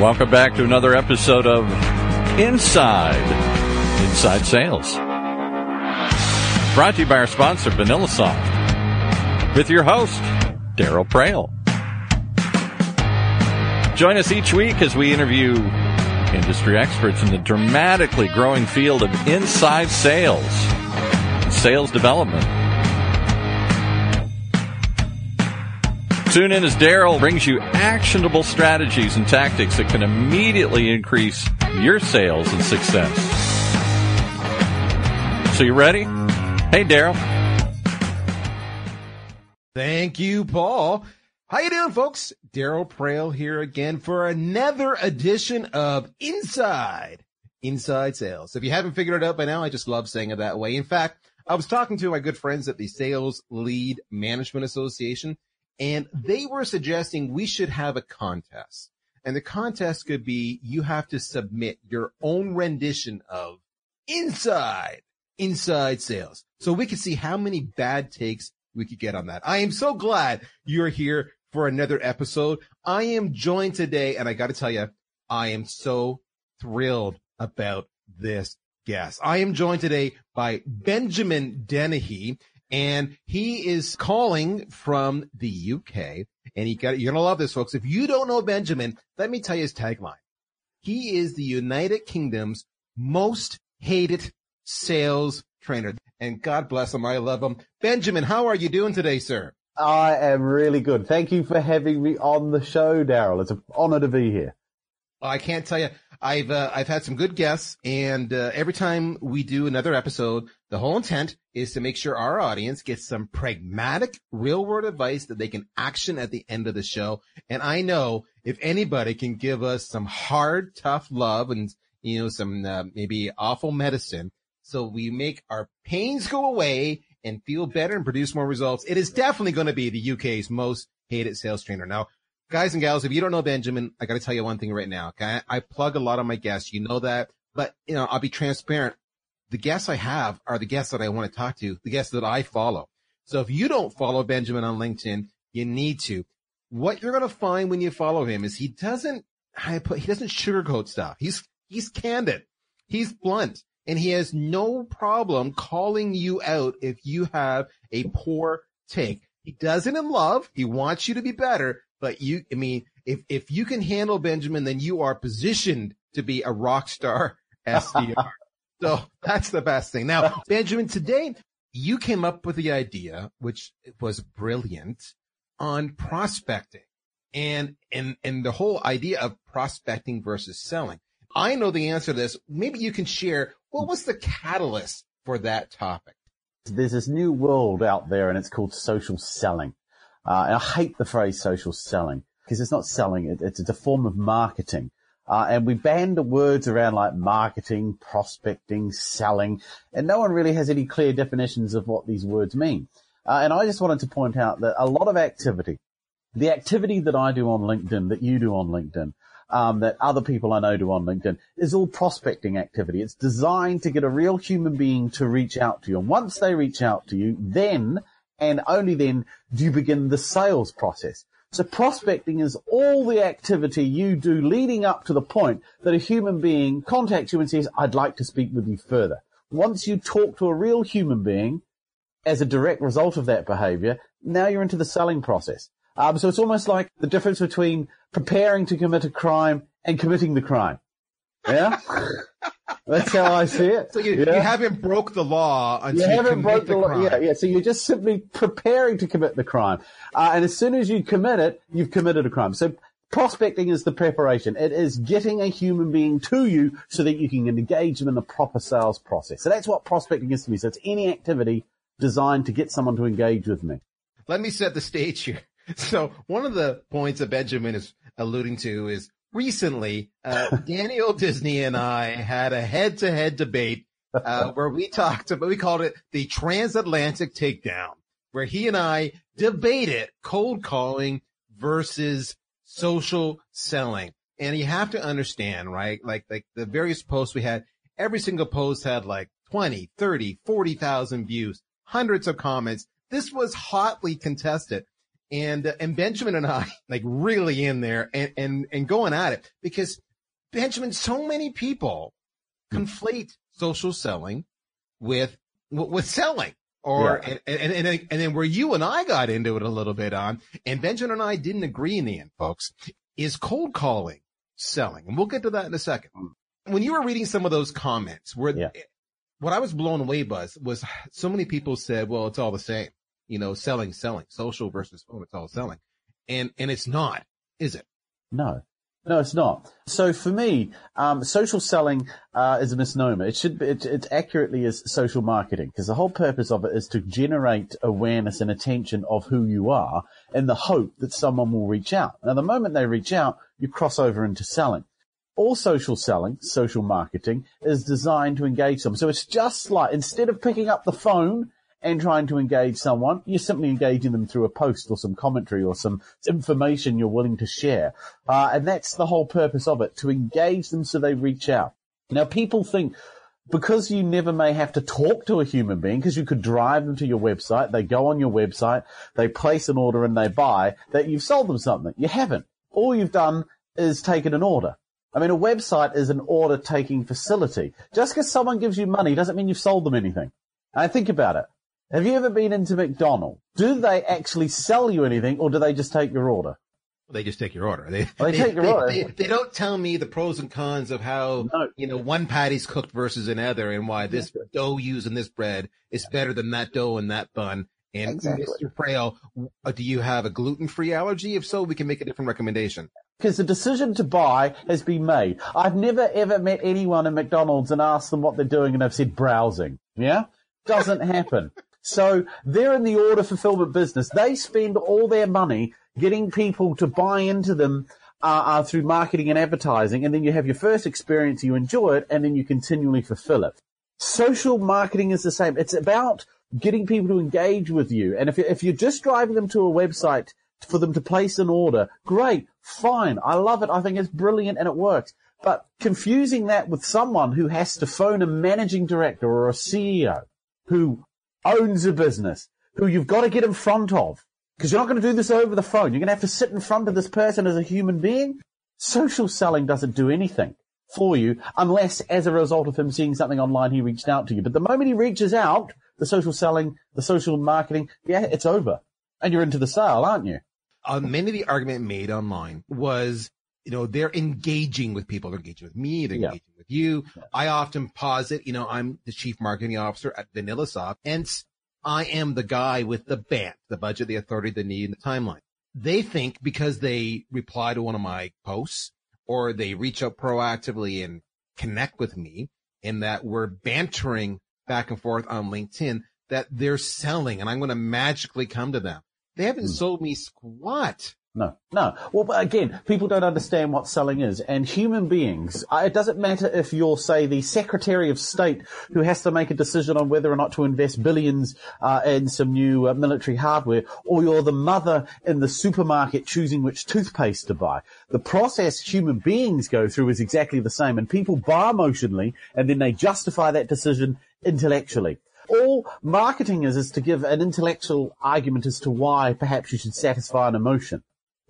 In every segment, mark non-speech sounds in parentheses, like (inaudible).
Welcome back to another episode of Inside Inside Sales. Brought to you by our sponsor, VanillaSoft, with your host, Daryl Praill. Join us each week as we interview industry experts in the dramatically growing field of inside sales sales development. Tune in as Daryl brings you actionable strategies and tactics that can immediately increase your sales and success. So you ready? Hey, Daryl. Thank you, Paul. How you doing, folks? Daryl Praill here again for another edition of Inside Inside Sales. If you haven't figured it out by now, I just love saying it that way. In fact, I was talking to my good friends at the Sales Lead Management Association, and they were suggesting we should have a contest. And the contest could be you have to submit your own rendition of inside, inside sales. So we could see how many bad takes we could get on that. I am so glad you're here for another episode. I am joined today, and I got to tell you, I am so thrilled about this guest. I am joined today by Benjamin Dennehy and he is calling from the UK. And he got, you're going to love this, folks. If you don't know Benjamin, let me tell you his tagline. He is the United Kingdom's most hated sales trainer. And God bless him. I love him. Benjamin, how are you doing today, sir? I am really good. Thank you for having me on the show, Daryl. It's an honor to be here. I can't tell you. I've uh, I've had some good guests, and uh, every time we do another episode, the whole intent is to make sure our audience gets some pragmatic, real world advice that they can action at the end of the show. And I know if anybody can give us some hard, tough love and you know some uh, maybe awful medicine, so we make our pains go away and feel better and produce more results, it is definitely going to be the UK's most hated sales trainer. Now, guys and gals, if you don't know Benjamin, I got to tell you one thing right now. Okay. I plug a lot of my guests. You know that, but you know, I'll be transparent. The guests I have are the guests that I want to talk to, the guests that I follow. So if you don't follow Benjamin on LinkedIn, you need to. What you're going to find when you follow him is he doesn't, I put, he doesn't sugarcoat stuff. He's, he's candid. He's blunt and he has no problem calling you out if you have a poor take. He does it in love. He wants you to be better, but you, I mean, if, if you can handle Benjamin, then you are positioned to be a rock star (laughs) SDR. So that's the best thing. Now, Benjamin, today you came up with the idea, which was brilliant on prospecting and, and, and the whole idea of prospecting versus selling. I know the answer to this. Maybe you can share what was the catalyst for that topic? There's this new world out there and it's called social selling. Uh, I hate the phrase social selling because it's not selling. It, it's a form of marketing. Uh, and we band the words around like marketing, prospecting, selling, and no one really has any clear definitions of what these words mean. Uh, and I just wanted to point out that a lot of activity, the activity that I do on LinkedIn, that you do on LinkedIn, um, that other people I know do on LinkedIn is all prospecting activity. It's designed to get a real human being to reach out to you. And once they reach out to you, then and only then do you begin the sales process. So prospecting is all the activity you do leading up to the point that a human being contacts you and says, I'd like to speak with you further. Once you talk to a real human being as a direct result of that behavior, now you're into the selling process. Um, so it's almost like the difference between preparing to commit a crime and committing the crime. Yeah? (laughs) (laughs) That's how I see it. So you, yeah? you haven't broke the law until you, you haven't broke the, the law. Yeah, yeah. So you're just simply preparing to commit the crime. Uh, and as soon as you commit it, you've committed a crime. So prospecting is the preparation. It is getting a human being to you so that you can engage them in the proper sales process. So that's what prospecting is to me. So it's any activity designed to get someone to engage with me. Let me set the stage here. (laughs) So one of the points that Benjamin is alluding to is recently, uh, (laughs) Daniel Disney and I had a head to head debate, uh, (laughs) where we talked about, we called it the transatlantic takedown, where he and I debated cold calling versus social selling. And you have to understand, right? Like, like the various posts we had, every single post had like 20, 30, 40,000 views, hundreds of comments. This was hotly contested. And, uh, and Benjamin and I (laughs) like really in there and, and, and going at it because Benjamin, so many people conflate social selling with, with selling or, Yeah. and, and, and, then- and then where you and I got into it a little bit on and Benjamin and I didn't agree in the end, folks, is cold calling selling. And we'll get to that in a second. When you were reading some of those comments where. Yeah. what I was blown away was, was (sighs) so many people said, well, it's all the same, you know, selling, selling, social versus phone, it's all selling. And, and it's not, is it? No. No, it's not. So for me, um, social selling uh, is a misnomer. It should be, it, it accurately is social marketing because the whole purpose of it is to generate awareness and attention of who you are in the hope that someone will reach out. Now, the moment they reach out, you cross over into selling. All social selling, social marketing is designed to engage them. So it's just like instead of picking up the phone and trying to engage someone, you're simply engaging them through a post or some commentary or some information you're willing to share. Uh, and that's the whole purpose of it, to engage them so they reach out. Now people think because you never may have to talk to a human being, because you could drive them to your website, they go on your website, they place an order and they buy, that you've sold them something. You haven't. All you've done is taken an order. I mean, a website is an order taking facility. Just because someone gives you money doesn't mean you've sold them anything. I think about it. Have you ever been into McDonald's? Do they actually sell you anything or do they just take your order? They just take your order. They, Well, they take your they, order. They, they don't tell me the pros and cons of how, No. you know, one patty's cooked versus another and why this dough used in this bread is better than that dough in that bun. And Exactly. Mr. Frail, uh, do you have a gluten-free allergy? If so, we can make a different recommendation. Because the decision to buy has been made. I've never ever met anyone in McDonald's and asked them what they're doing and they've said browsing. Yeah? Doesn't happen. So they're in the order fulfillment business. They spend all their money getting people to buy into them uh, uh, through marketing and advertising. And then you have your first experience, you enjoy it, and then you continually fulfill it. Social marketing is the same. It's about getting people to engage with you. And if, if you're just driving them to a website for them to place an order, great, fine. I love it. I think it's brilliant and it works. But confusing that with someone who has to phone a managing director or a CEO who owns a business, who you've got to get in front of, because you're not going to do this over the phone. You're going to have to sit in front of this person as a human being. Social selling doesn't do anything for you unless as a result of him seeing something online, he reached out to you. But the moment he reaches out, the social selling, the social marketing, yeah, it's over. And you're into the sale, aren't you? Uh, many of the argument made online was, you know, they're engaging with people. They're engaging with me. They're Yeah. engaging with you. I often posit, you know, I'm the chief marketing officer at VanillaSoft. Hence, I am the guy with the BANT, the budget, the authority, the need, and the timeline. They think because they reply to one of my posts or they reach out proactively and connect with me and that we're bantering back and forth on LinkedIn that they're selling and I'm going to magically come to them. They haven't hmm. sold me squat. No, no. Well, again, people don't understand what selling is. And human beings, uh, it doesn't matter if you're, say, the Secretary of State who has to make a decision on whether or not to invest billions uh, in some new uh, military hardware, or you're the mother in the supermarket choosing which toothpaste to buy. The process human beings go through is exactly the same. And people buy emotionally, and then they justify that decision intellectually. All marketing is is to give an intellectual argument as to why perhaps you should satisfy an emotion.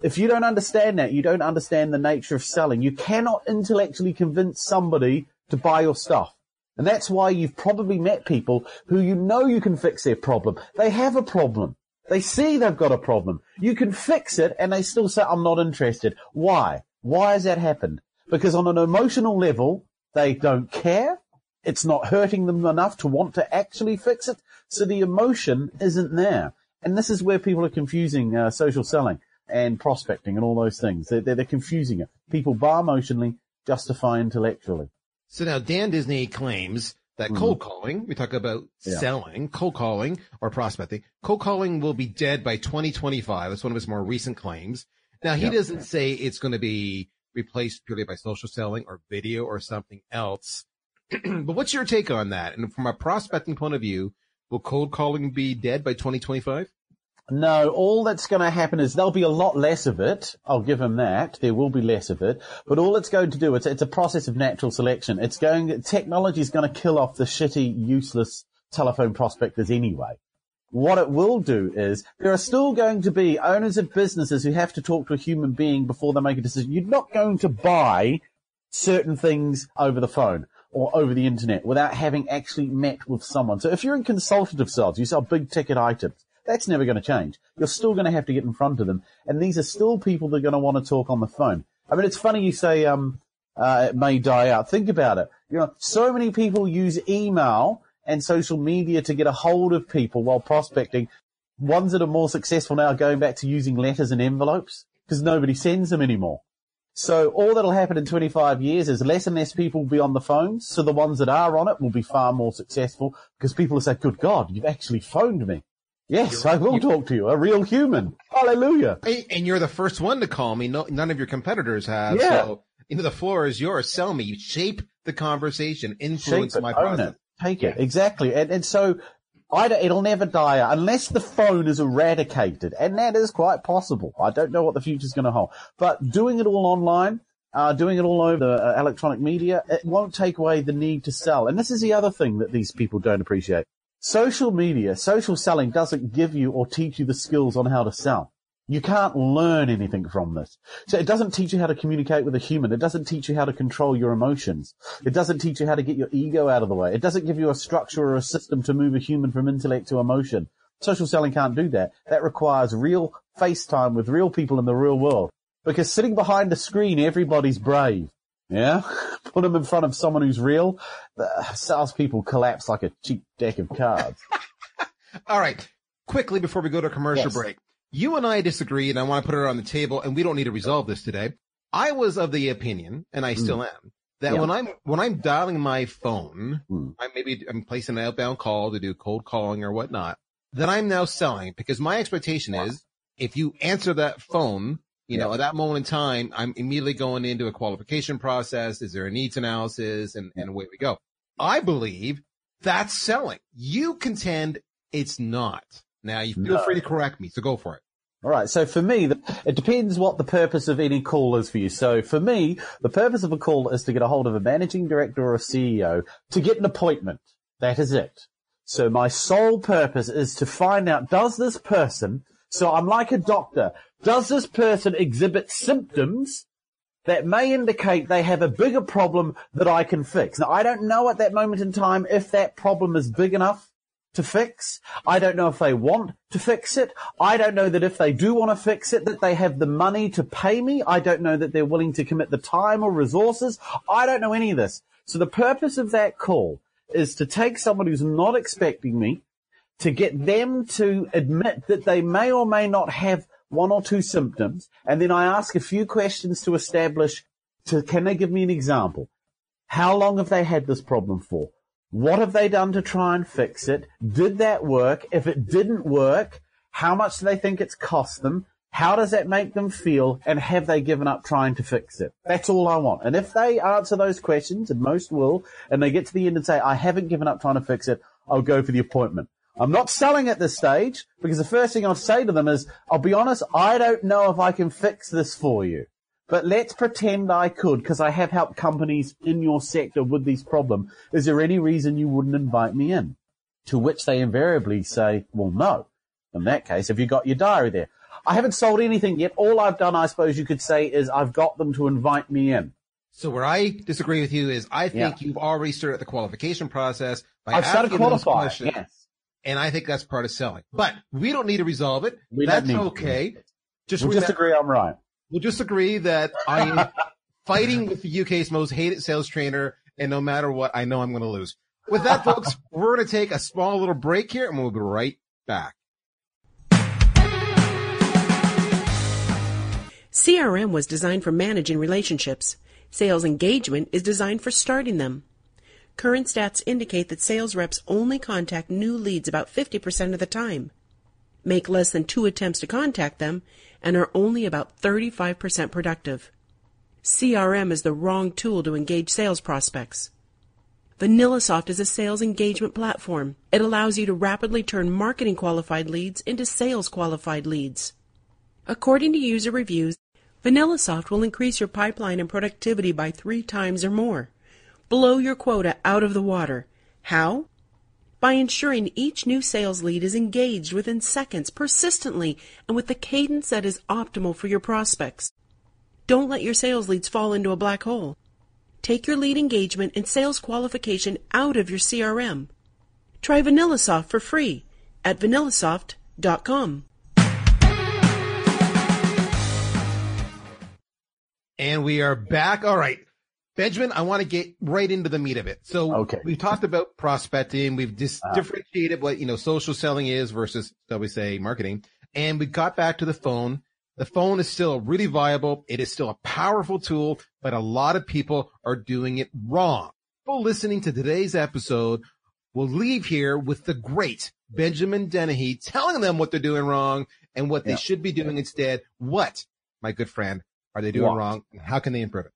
If you don't understand that, you don't understand the nature of selling. You cannot intellectually convince somebody to buy your stuff. And that's why you've probably met people who you know you can fix their problem. They have a problem. They see they've got a problem. You can fix it and they still say, I'm not interested. Why? Why has that happened? Because on an emotional level, they don't care. It's not hurting them enough to want to actually fix it. So the emotion isn't there. And this is where people are confusing uh, social selling and prospecting and all those things. They're, they're, they're confusing it. People bar emotionally, justify intellectually. So now Dan Disney claims that mm-hmm. cold calling, we talk about Yeah. selling, cold calling or prospecting, cold calling will be dead by 2025. That's one of his more recent claims. Now he Yeah. doesn't say it's going to be replaced purely by social selling or video or something else. (clears throat) but what's your take on that? And from a prospecting point of view, will cold calling be dead by 2025? No, all that's going to happen is there'll be a lot less of it. I'll give him that. There will be less of it. But all it's going to do, it's, it's a process of natural selection. It's going, technology is going to kill off the shitty, useless telephone prospectors anyway. what it will do is there are still going to be owners of businesses who have to talk to a human being before they make a decision. You're not going to buy certain things over the phone or over the internet without having actually met with someone. So if you're in consultative sales, you sell big ticket items. That's never going to change. You're still going to have to get in front of them. And these are still people that are going to want to talk on the phone. I mean, it's funny you say, um, uh, it may die out. Think about it. You know, so many people use email and social media to get a hold of people while prospecting. Ones that are more successful now are going back to using letters and envelopes because nobody sends them anymore. So all that'll happen in 25 years is less and less people will be on the phones. So the ones that are on it will be far more successful because people will say, good God, you've actually phoned me. Yes, you're, I will talk to you, a real human. Hallelujah. And you're the first one to call me. No, none of your competitors have. Yeah. So, you know, the floor is yours. Sell me, shape the conversation, influence it, my process. It, take it. Exactly. And, and so I it'll never die unless the phone is eradicated, and that is quite possible. I don't know what the future's going to hold, but doing it all online, uh, doing it all over the uh, electronic media, it won't take away the need to sell. And this is the other thing that these people don't appreciate. Social media, social selling doesn't give you or teach you the skills on how to sell. You can't learn anything from this. So it doesn't teach you how to communicate with a human. It doesn't teach you how to control your emotions. It doesn't teach you how to get your ego out of the way. It doesn't give you a structure or a system to move a human from intellect to emotion. Social selling can't do that. That requires real face time with real people in the real world. Because sitting behind a screen, everybody's brave. Yeah? (laughs) Put them in front of someone who's real. The salespeople collapse like a cheap deck of cards. (laughs) All right. Quickly before we go to a commercial yes. break you and I disagree, and I want to put it on the table, and we don't need to resolve this today. I was of the opinion, and I still mm. am, that yeah. when I'm when I'm dialing my phone, mm. I maybe I'm placing an outbound call to do cold calling or whatnot, that I'm now selling because my expectation is if you answer that phone, you yeah. know, at that moment in time, I'm immediately going into a qualification process. Is there a needs analysis? And, and away we go. I believe that's selling. You contend it's not. Now you feel no. free to correct me, so go for it. All right. So for me, it depends what the purpose of any call is for you. So for me, the purpose of a call is to get a hold of a managing director or a CEO to get an appointment. That is it. So my sole purpose is to find out, does this person, so I'm like a doctor, does this person exhibit symptoms that may indicate they have a bigger problem that I can fix? Now I don't know at that moment in time if that problem is big enough to fix. I don't know if they want to fix it. I don't know that if they do want to fix it, that they have the money to pay me. I don't know that they're willing to commit the time or resources. I don't know any of this. So the purpose of that call is to take someone who's not expecting me, to get them to admit that they may or may not have one or two symptoms, and then I ask a few questions to establish to, can they give me an example? How long have they had this problem for? What have they done to try and fix it? Did that work? If it didn't work, how much do they think it's cost them? How does that make them feel? And have they given up trying to fix it? That's all I want. And if they answer those questions, and most will, and they get to the end and say, I haven't given up trying to fix it, I'll go for the appointment. I'm not selling at this stage because the first thing I'll say to them is, I'll be honest, I don't know if I can fix this for you. But let's pretend I could, because I have helped companies in your sector with these problems. Is there any reason you wouldn't invite me in? To which they invariably say, well, no. In that case, have you got your diary there? I haven't sold anything yet. All I've done, I suppose you could say, is I've got them to invite me in. So where I disagree with you is I think yeah. you've already started the qualification process by I've started qualifying. Yes. And I think that's part of selling. Hmm. But we don't need to resolve it. We that's okay. Just, we'll just agree I'm right. We'll just agree that I am (laughs) fighting with the UK's most hated sales trainer, and no matter what, I know I'm going to lose. With that, folks, (laughs) we're going to take a small little break here, and we'll be right back. CRM was designed for managing relationships. Sales engagement is designed for starting them. Current stats indicate that sales reps only contact new leads about 50% of the time, make less than two attempts to contact them, and are only about 35% productive. CRM is the wrong tool to engage sales prospects. VanillaSoft is a sales engagement platform. It allows you to rapidly turn marketing qualified leads into sales qualified leads. According to user reviews, VanillaSoft will increase your pipeline and productivity by three times or more. Blow your quota out of the water. How? by ensuring each new sales lead is engaged within seconds, persistently, and with the cadence that is optimal for your prospects. Don't let your sales leads fall into a black hole. Take your lead engagement and sales qualification out of your CRM. Try VanillaSoft for free at vanillasoft.com. And we are back. All right. Benjamin, I want to get right into the meat of it. So Okay. we've talked about prospecting. We've just Uh. differentiated what, you know, social selling is versus, shall we say, marketing. And we got back to the phone. The phone is still really viable. It is still a powerful tool, but a lot of people are doing it wrong. People listening to today's episode will leave here with the great Benjamin Dennehy telling them what they're doing wrong and what they should be doing instead. What, my good friend, are they doing What? wrong? And how can they improve it?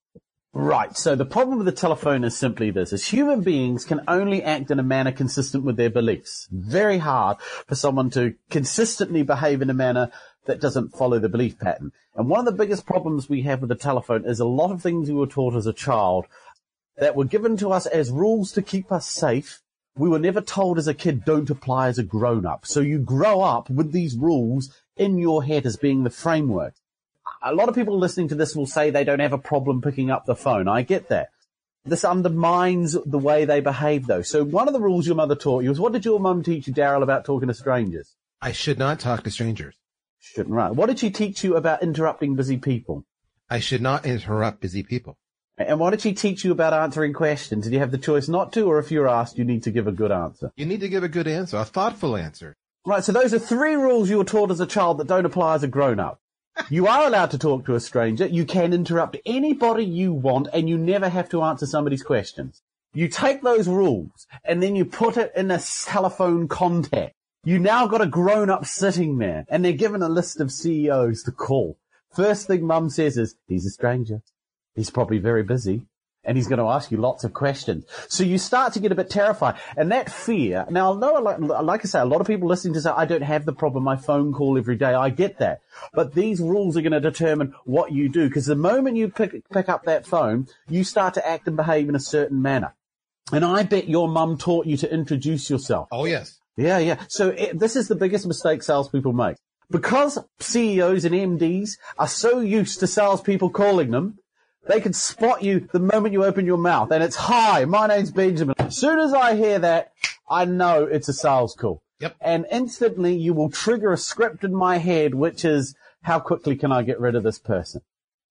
Right. So the problem with the telephone is simply this: is human beings can only act in a manner consistent with their beliefs. Very hard for someone to consistently behave in a manner that doesn't follow the belief pattern. And one of the biggest problems we have with the telephone is a lot of things we were taught as a child that were given to us as rules to keep us safe. We were never told as a kid don't apply as a grown up. So you grow up with these rules in your head as being the framework a lot of people listening to this will say they don't have a problem picking up the phone. I get that. This undermines the way they behave though. So one of the rules your mother taught you was what did your mum teach you, Daryl, about talking to strangers? I should not talk to strangers. Shouldn't right. What did she teach you about interrupting busy people? I should not interrupt busy people. And what did she teach you about answering questions? Did you have the choice not to, or if you're asked, you need to give a good answer? You need to give a good answer, a thoughtful answer. Right, so those are three rules you were taught as a child that don't apply as a grown up. You are allowed to talk to a stranger. You can interrupt anybody you want and you never have to answer somebody's questions. You take those rules and then you put it in a telephone contact. You now got a grown up sitting there and they're given a list of CEOs to call. First thing mum says is, he's a stranger. He's probably very busy and he's going to ask you lots of questions. So you start to get a bit terrified. And that fear, now, no, like, like I say, a lot of people listening to say, I don't have the problem, I phone call every day. I get that. But these rules are going to determine what you do. Because the moment you pick, pick up that phone, you start to act and behave in a certain manner. And I bet your mum taught you to introduce yourself. Oh yes. Yeah, yeah. So it, this is the biggest mistake salespeople make. Because CEOs and MDs are so used to salespeople calling them, they can spot you the moment you open your mouth. And it's, hi, my name's Benjamin. As soon as I hear that, I know it's a sales call. Yep. And instantly you will trigger a script in my head, which is, how quickly can I get rid of this person?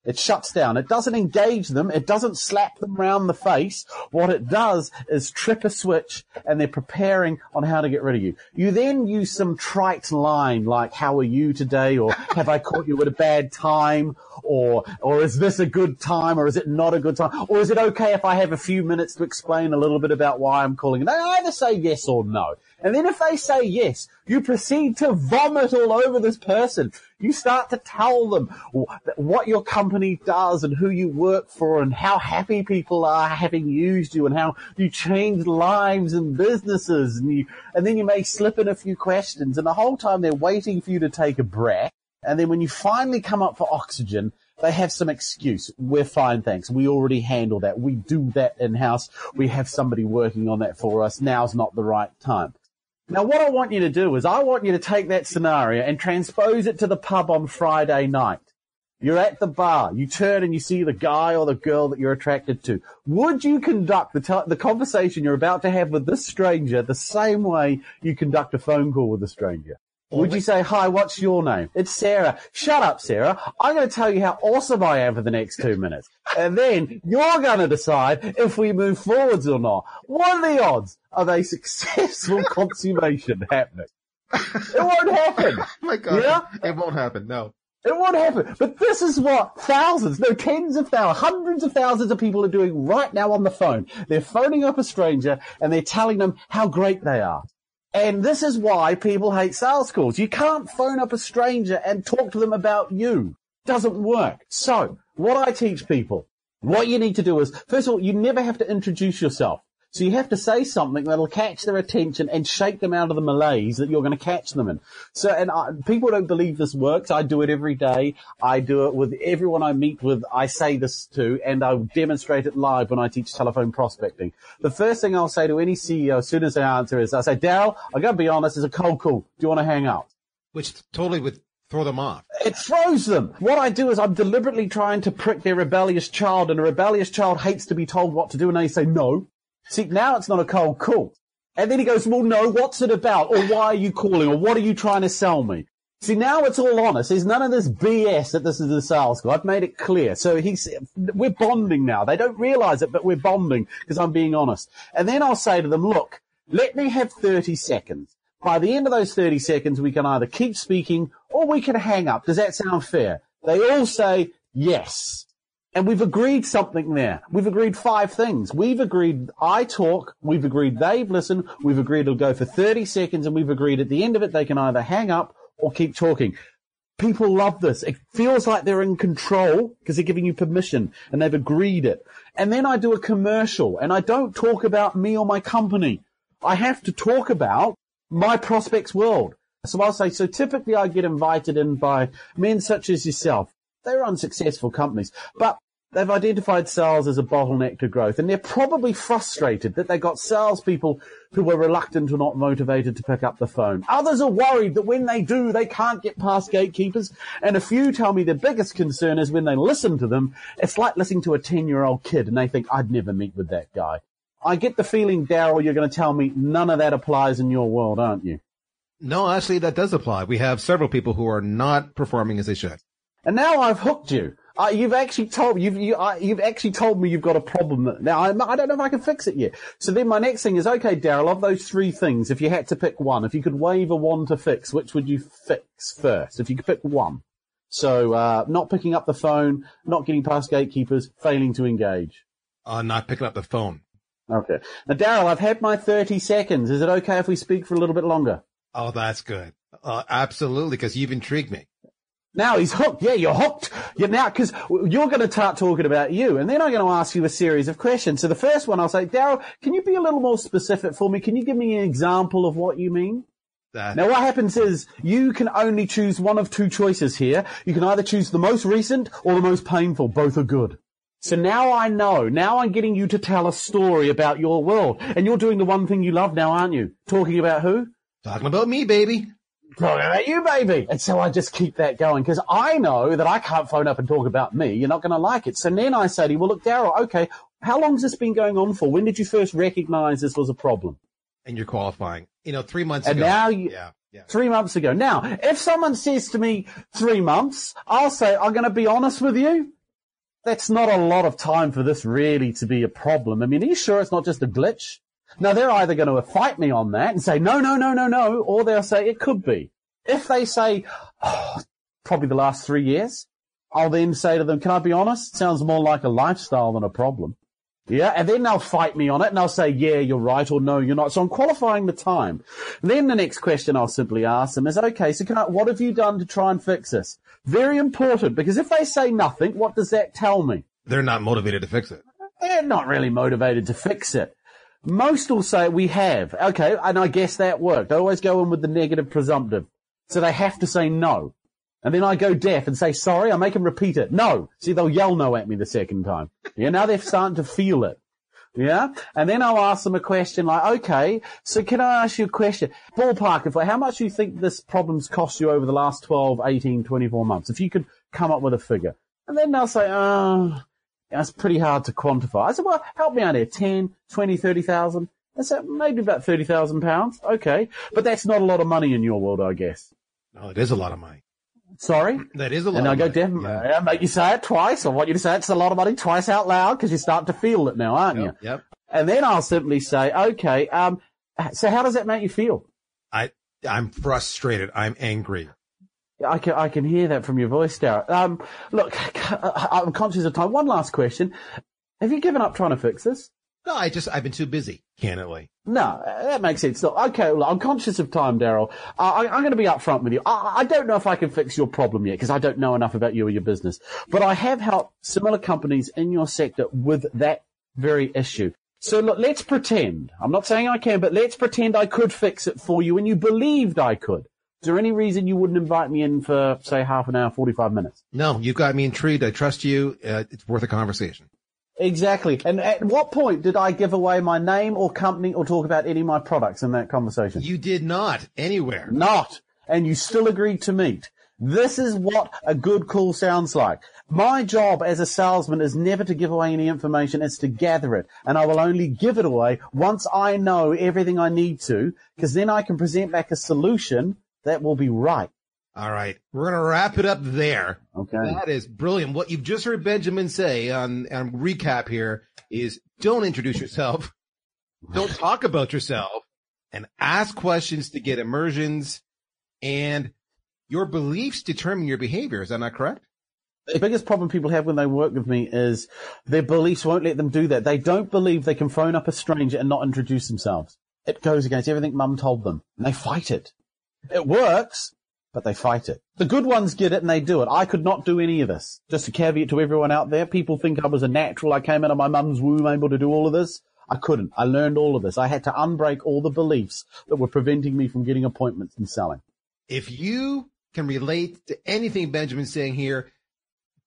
It shuts down. It doesn't engage them. It doesn't slap them round the face. What it does is trip a switch and they're preparing on how to get rid of you. You then use some trite line like, how are you today? Or (laughs) have I caught you at a bad time? Or, or is this a good time? Or is it not a good time? Or is it okay if I have a few minutes to explain a little bit about why I'm calling? And they either say yes or no. And then if they say yes, you proceed to vomit all over this person. You start to tell them what your company does and who you work for and how happy people are having used you and how you changed lives and businesses and you, and then you may slip in a few questions and the whole time they're waiting for you to take a breath. And then when you finally come up for oxygen, they have some excuse. We're fine, thanks. We already handle that. We do that in house. We have somebody working on that for us. Now's not the right time. Now, what I want you to do is I want you to take that scenario and transpose it to the pub on Friday night. You're at the bar. You turn and you see the guy or the girl that you're attracted to. Would you conduct the, t- the conversation you're about to have with this stranger the same way you conduct a phone call with a stranger? Would you say, hi, what's your name? It's Sarah. Shut up, Sarah. I'm going to tell you how awesome I am for the next two minutes. And then you're going to decide if we move forwards or not. What are the odds of a successful (laughs) consummation happening? It won't happen. (laughs) Oh my God. Yeah? It won't happen. No. It won't happen. But this is what thousands, no, tens of thousands, hundreds of thousands of people are doing right now on the phone. They're phoning up a stranger and they're telling them how great they are. And this is why people hate sales calls. You can't phone up a stranger and talk to them about you. Doesn't work. So what I teach people, what you need to do is, first of all, you never have to introduce yourself. So you have to say something that'll catch their attention and shake them out of the malaise that you're going to catch them in. So, and I, people don't believe this works. I do it every day. I do it with everyone I meet with. I say this to, and I demonstrate it live when I teach telephone prospecting. The first thing I'll say to any CEO as soon as they answer is, I say, Daryl, I gotta be honest, it's a cold call. Do you want to hang out? Which totally would throw them off. It throws them. What I do is I'm deliberately trying to prick their rebellious child, and a rebellious child hates to be told what to do, and they say no. See, now it's not a cold call. And then he goes, well, no, what's it about? Or why are you calling? Or what are you trying to sell me? See, now it's all honest. There's none of this BS that this is a sales call. I've made it clear. So he's, we're bonding now. They don't realize it, but we're bonding because I'm being honest. And then I'll say to them, look, let me have 30 seconds. By the end of those 30 seconds, we can either keep speaking or we can hang up. Does that sound fair? They all say yes. And we've agreed something there. We've agreed five things. We've agreed I talk, we've agreed they've listened, we've agreed it'll go for 30 seconds, and we've agreed at the end of it they can either hang up or keep talking. People love this. It feels like they're in control because they're giving you permission and they've agreed it. And then I do a commercial and I don't talk about me or my company. I have to talk about my prospects world. So I'll say, so typically I get invited in by men such as yourself. They're unsuccessful companies, but they've identified sales as a bottleneck to growth and they're probably frustrated that they got salespeople who were reluctant or not motivated to pick up the phone. Others are worried that when they do, they can't get past gatekeepers. And a few tell me their biggest concern is when they listen to them, it's like listening to a 10 year old kid and they think, I'd never meet with that guy. I get the feeling, Daryl, you're going to tell me none of that applies in your world, aren't you? No, actually, that does apply. We have several people who are not performing as they should. And now I've hooked you. Uh, you've actually told you've you, uh, you've actually told me you've got a problem. Now I, I don't know if I can fix it yet. So then my next thing is okay, Daryl. Of those three things, if you had to pick one, if you could wave a wand to fix, which would you fix first? If you could pick one. So uh, not picking up the phone, not getting past gatekeepers, failing to engage. Uh, not picking up the phone. Okay. Now, Daryl, I've had my 30 seconds. Is it okay if we speak for a little bit longer? Oh, that's good. Uh, absolutely, because you've intrigued me. Now he's hooked. Yeah, you're hooked. You're now, because you're going to start talking about you, and then I'm going to ask you a series of questions. So the first one, I'll say, Daryl, can you be a little more specific for me? Can you give me an example of what you mean? That, Now what happens is you can only choose one of two choices here. You can either choose the most recent or the most painful. Both are good. So now I know. Now I'm getting you to tell a story about your world. And you're doing the one thing you love now, aren't you? Talking about who? talking about me, baby. Talking about you, baby. And so I just keep that going because I know that I can't phone up and talk about me. You're not going to like it. So then I say to you, well, look, Daryl, okay, how long has this been going on for? When did you first recognize this was a problem? And you're qualifying. You know, three months And ago. now you- yeah, yeah. Three months ago. Now, if someone says to me three months, I'll say, I'm going to be honest with you. That's not a lot of time for this really to be a problem. I mean, are you sure it's not just a glitch? Now they're either going to fight me on that and say, no, no, no, no, no, or they'll say it could be. If they say, oh, probably the last three years, I'll then say to them, can I be honest? Sounds more like a lifestyle than a problem. Yeah, and then they'll fight me on it and I'll say, yeah, you're right, or no, you're not. So I'm qualifying the time. Then the next question I'll simply ask them is, okay, so can I, what have you done to try and fix this? Very important, because if they say nothing, what does that tell me? They're not motivated to fix it. They're not really motivated to fix it. Most will say we have. Okay, and I guess that worked. I always go in with the negative presumptive. So they have to say no. And then I go deaf and say sorry, I make them repeat it. No. See, they'll yell no at me the second time. Yeah, now they're starting to feel it. Yeah? And then I'll ask them a question like, okay, so can I ask you a question? Ballpark, if, I how much do you think this problem's cost you over the last 12, 18, 24 months? If you could come up with a figure. And then they'll say, oh, that's pretty hard to quantify. I said, well, help me out here. 10, 20, 30,000. I said, maybe about 30,000 pounds. Okay. But that's not a lot of money in your world, I guess. No, it is a lot of money. Sorry? (clears throat) That is a lot And of I go, Yeah. yeah, make you say it twice. I want you to say it's a lot of money twice out loud because you start to feel it now, aren't you? Yep, yep. And then I'll simply say, okay, um, so how does that make you feel? I, I'm frustrated. I'm angry. I can, I can hear that from your voice, Darren. Um, look, (laughs) I'm conscious of time. One last question. Have you given up trying to fix this? No, I just, I've been too busy, candidly. No, that makes sense. Look, okay, well, I'm conscious of time, Daryl. I, I'm going to be upfront with you. I, I don't know if I can fix your problem yet because I don't know enough about you or your business. But I have helped similar companies in your sector with that very issue. So look, let's pretend. I'm not saying I can, but let's pretend I could fix it for you and you believed I could. Is there any reason you wouldn't invite me in for, say, half an hour, 45 minutes? No, you've got me intrigued. I trust you. Uh, it's worth a conversation. Exactly. And at what point did I give away my name or company or talk about any of my products in that conversation? You did not anywhere. Not. And you still agreed to meet. This is what a good call sounds like. My job as a salesman is never to give away any information, it's to gather it. And I will only give it away once I know everything I need to, because then I can present back a solution that will be right. All right. We're going to wrap it up there. Okay. That is brilliant. What you've just heard Benjamin say on, on recap here is don't introduce yourself. (laughs) Don't talk about yourself and ask questions to get immersions and your beliefs determine your behavior. Is that not correct? The biggest problem people have when they work with me is their beliefs won't let them do that. They don't believe they can phone up a stranger and not introduce themselves. It goes against everything mum told them and they fight it. It works, but they fight it. The good ones get it and they do it. I could not do any of this. Just a caveat to everyone out there. People think I was a natural. I came out of my mum's womb able to do all of this. I couldn't. I learned all of this. I had to unbreak all the beliefs that were preventing me from getting appointments and selling. If you can relate to anything Benjamin's saying here,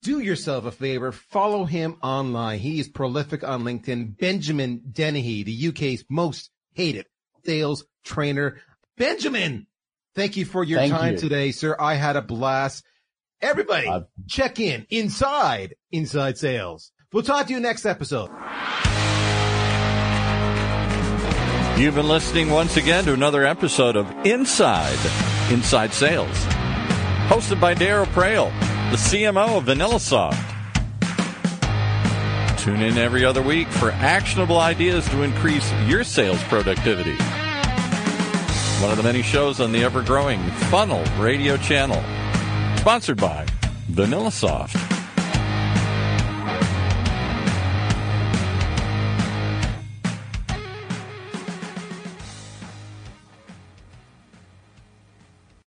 do yourself a favor. Follow him online. He is prolific on LinkedIn. Benjamin Dennehy, the UK's most hated sales trainer. Benjamin, thank you for your Thank time you. today, sir. I had a blast. Everybody, Uh, check in inside Inside Sales. We'll talk to you next episode. You've been listening once again to another episode of Inside Inside Sales, hosted by Daryl Praill, the CMO of VanillaSoft. Tune in every other week for actionable ideas to increase your sales productivity. One of the many shows on the ever-growing Funnel Radio channel, sponsored by VanillaSoft.